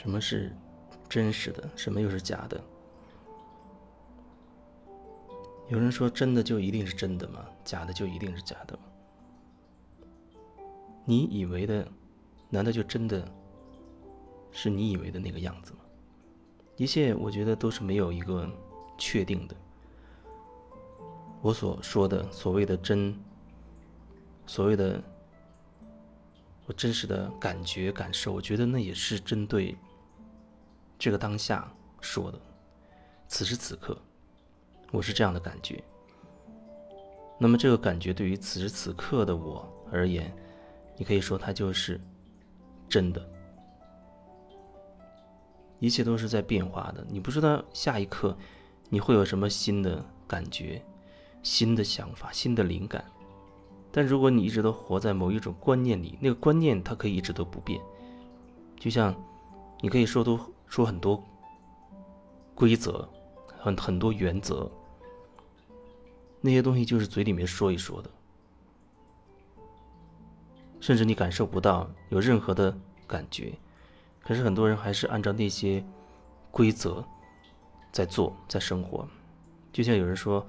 什么是真实的？什么又是假的？有人说，真的就一定是真的吗？假的就一定是假的吗？你以为的，难道就真的是你以为的那个样子吗？一切，我觉得都是没有一个确定的。我所说的所谓的真，所谓的我真实的感觉感受，我觉得那也是针对这个当下说的，此时此刻。我是这样的感觉，那么这个感觉对于此时此刻的我而言，你可以说它就是真的。一切都是在变化的，你不知道下一刻你会有什么新的感觉、新的想法、新的灵感。但如果你一直都活在某一种观念里，那个观念它可以一直都不变。就像你可以说都说很多规则，很很多原则。那些东西就是嘴里面说一说的，甚至你感受不到有任何的感觉，可是很多人还是按照那些规则在做，在生活。就像有人说，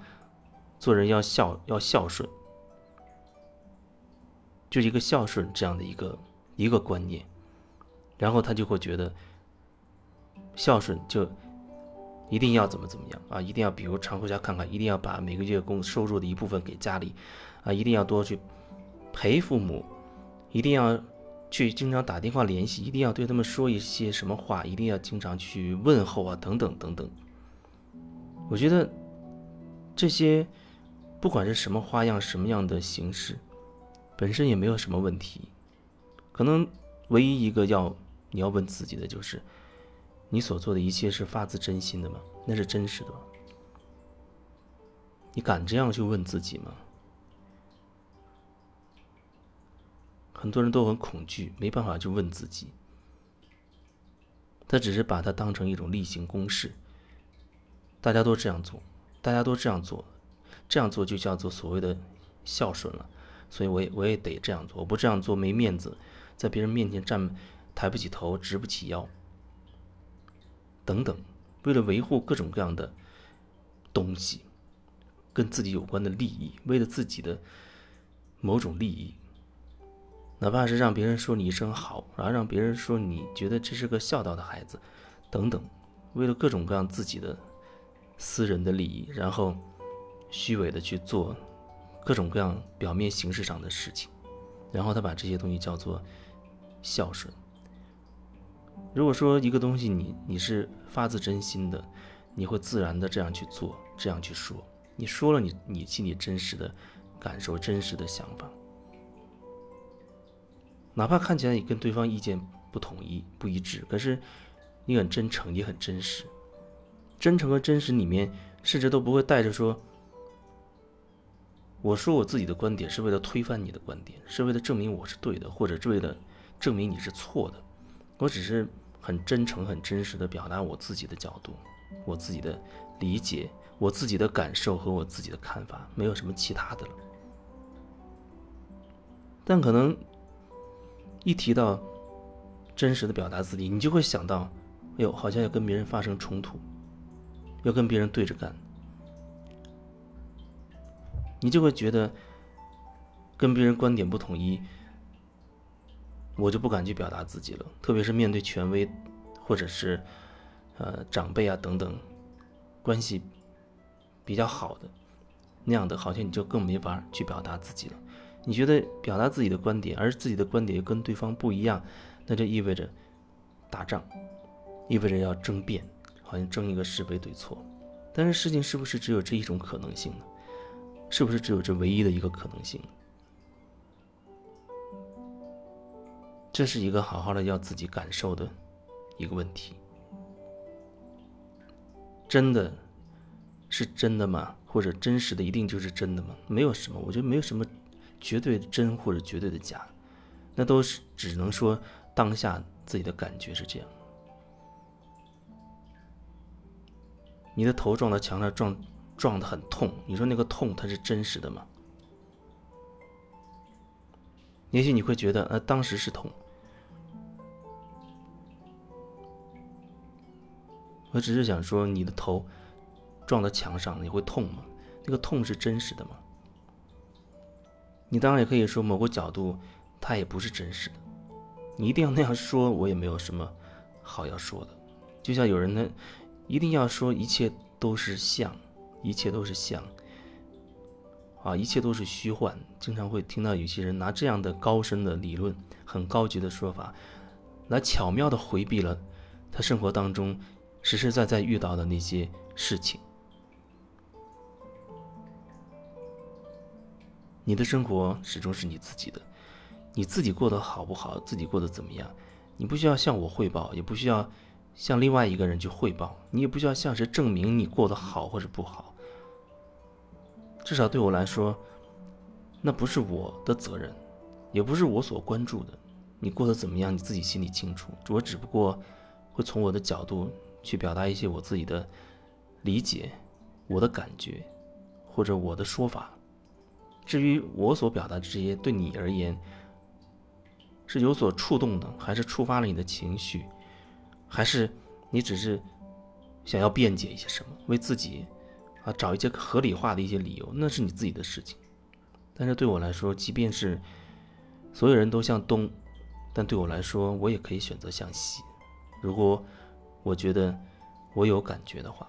做人要孝，要孝顺，就一个孝顺这样的一个一个观念，然后他就会觉得孝顺就。一定要怎么怎么样啊！一定要比如常回家看看，一定要把每个月工收入的一部分给家里，啊，一定要多去陪父母，一定要去经常打电话联系，一定要对他们说一些什么话，一定要经常去问候啊，等等等等。我觉得这些不管是什么花样、什么样的形式，本身也没有什么问题。可能唯一一个要你要问自己的就是。你所做的一切是发自真心的吗？那是真实的吗？你敢这样去问自己吗？很多人都很恐惧，没办法去问自己。他只是把它当成一种例行公事。大家都这样做，大家都这样做，这样做就叫做所谓的孝顺了。所以我也我也得这样做，我不这样做没面子，在别人面前站抬不起头，直不起腰。等等，为了维护各种各样的东西，跟自己有关的利益，为了自己的某种利益，哪怕是让别人说你一声好，然后让别人说你觉得这是个孝道的孩子，等等，为了各种各样自己的私人的利益，然后虚伪的去做各种各样表面形式上的事情，然后他把这些东西叫做孝顺。如果说一个东西你你是发自真心的，你会自然的这样去做，这样去说。你说了你你心里真实的感受、真实的想法，哪怕看起来你跟对方意见不统一、不一致，可是你很真诚，也很真实。真诚和真实里面，甚至都不会带着说，我说我自己的观点是为了推翻你的观点，是为了证明我是对的，或者是为了证明你是错的。我只是。很真诚、很真实的表达我自己的角度，我自己的理解，我自己的感受和我自己的看法，没有什么其他的了。但可能一提到真实的表达自己，你就会想到，哎呦，好像要跟别人发生冲突，要跟别人对着干，你就会觉得跟别人观点不统一。我就不敢去表达自己了，特别是面对权威，或者是，呃长辈啊等等，关系比较好的那样的，好像你就更没法去表达自己了。你觉得表达自己的观点，而自己的观点又跟对方不一样，那就意味着打仗，意味着要争辩，好像争一个是非对错。但是事情是不是只有这一种可能性呢？是不是只有这唯一的一个可能性？这是一个好好的要自己感受的一个问题。真的是真的吗？或者真实的一定就是真的吗？没有什么，我觉得没有什么绝对的真或者绝对的假，那都是只能说当下自己的感觉是这样。你的头撞到墙上撞撞的很痛，你说那个痛它是真实的吗？也许你会觉得，呃，当时是痛。我只是想说，你的头撞到墙上，你会痛吗？那个痛是真实的吗？你当然也可以说某个角度，它也不是真实的。你一定要那样说，我也没有什么好要说的。就像有人呢，一定要说一切都是相，一切都是相，啊，一切都是虚幻。经常会听到有些人拿这样的高深的理论、很高级的说法，来巧妙的回避了他生活当中实实在在遇到的那些事情。你的生活始终是你自己的，你自己过得好不好，自己过得怎么样，你不需要向我汇报，也不需要向另外一个人去汇报，你也不需要向谁证明你过得好或者不好。至少对我来说，那不是我的责任，也不是我所关注的。你过得怎么样，你自己心里清楚。我只不过会从我的角度去表达一些我自己的理解、我的感觉或者我的说法。至于我所表达的这些，对你而言是有所触动的，还是触发了你的情绪，还是你只是想要辩解一些什么，为自己啊找一些合理化的一些理由，那是你自己的事情。但是对我来说，即便是所有人都向东，但对我来说，我也可以选择向西。如果我觉得我有感觉的话。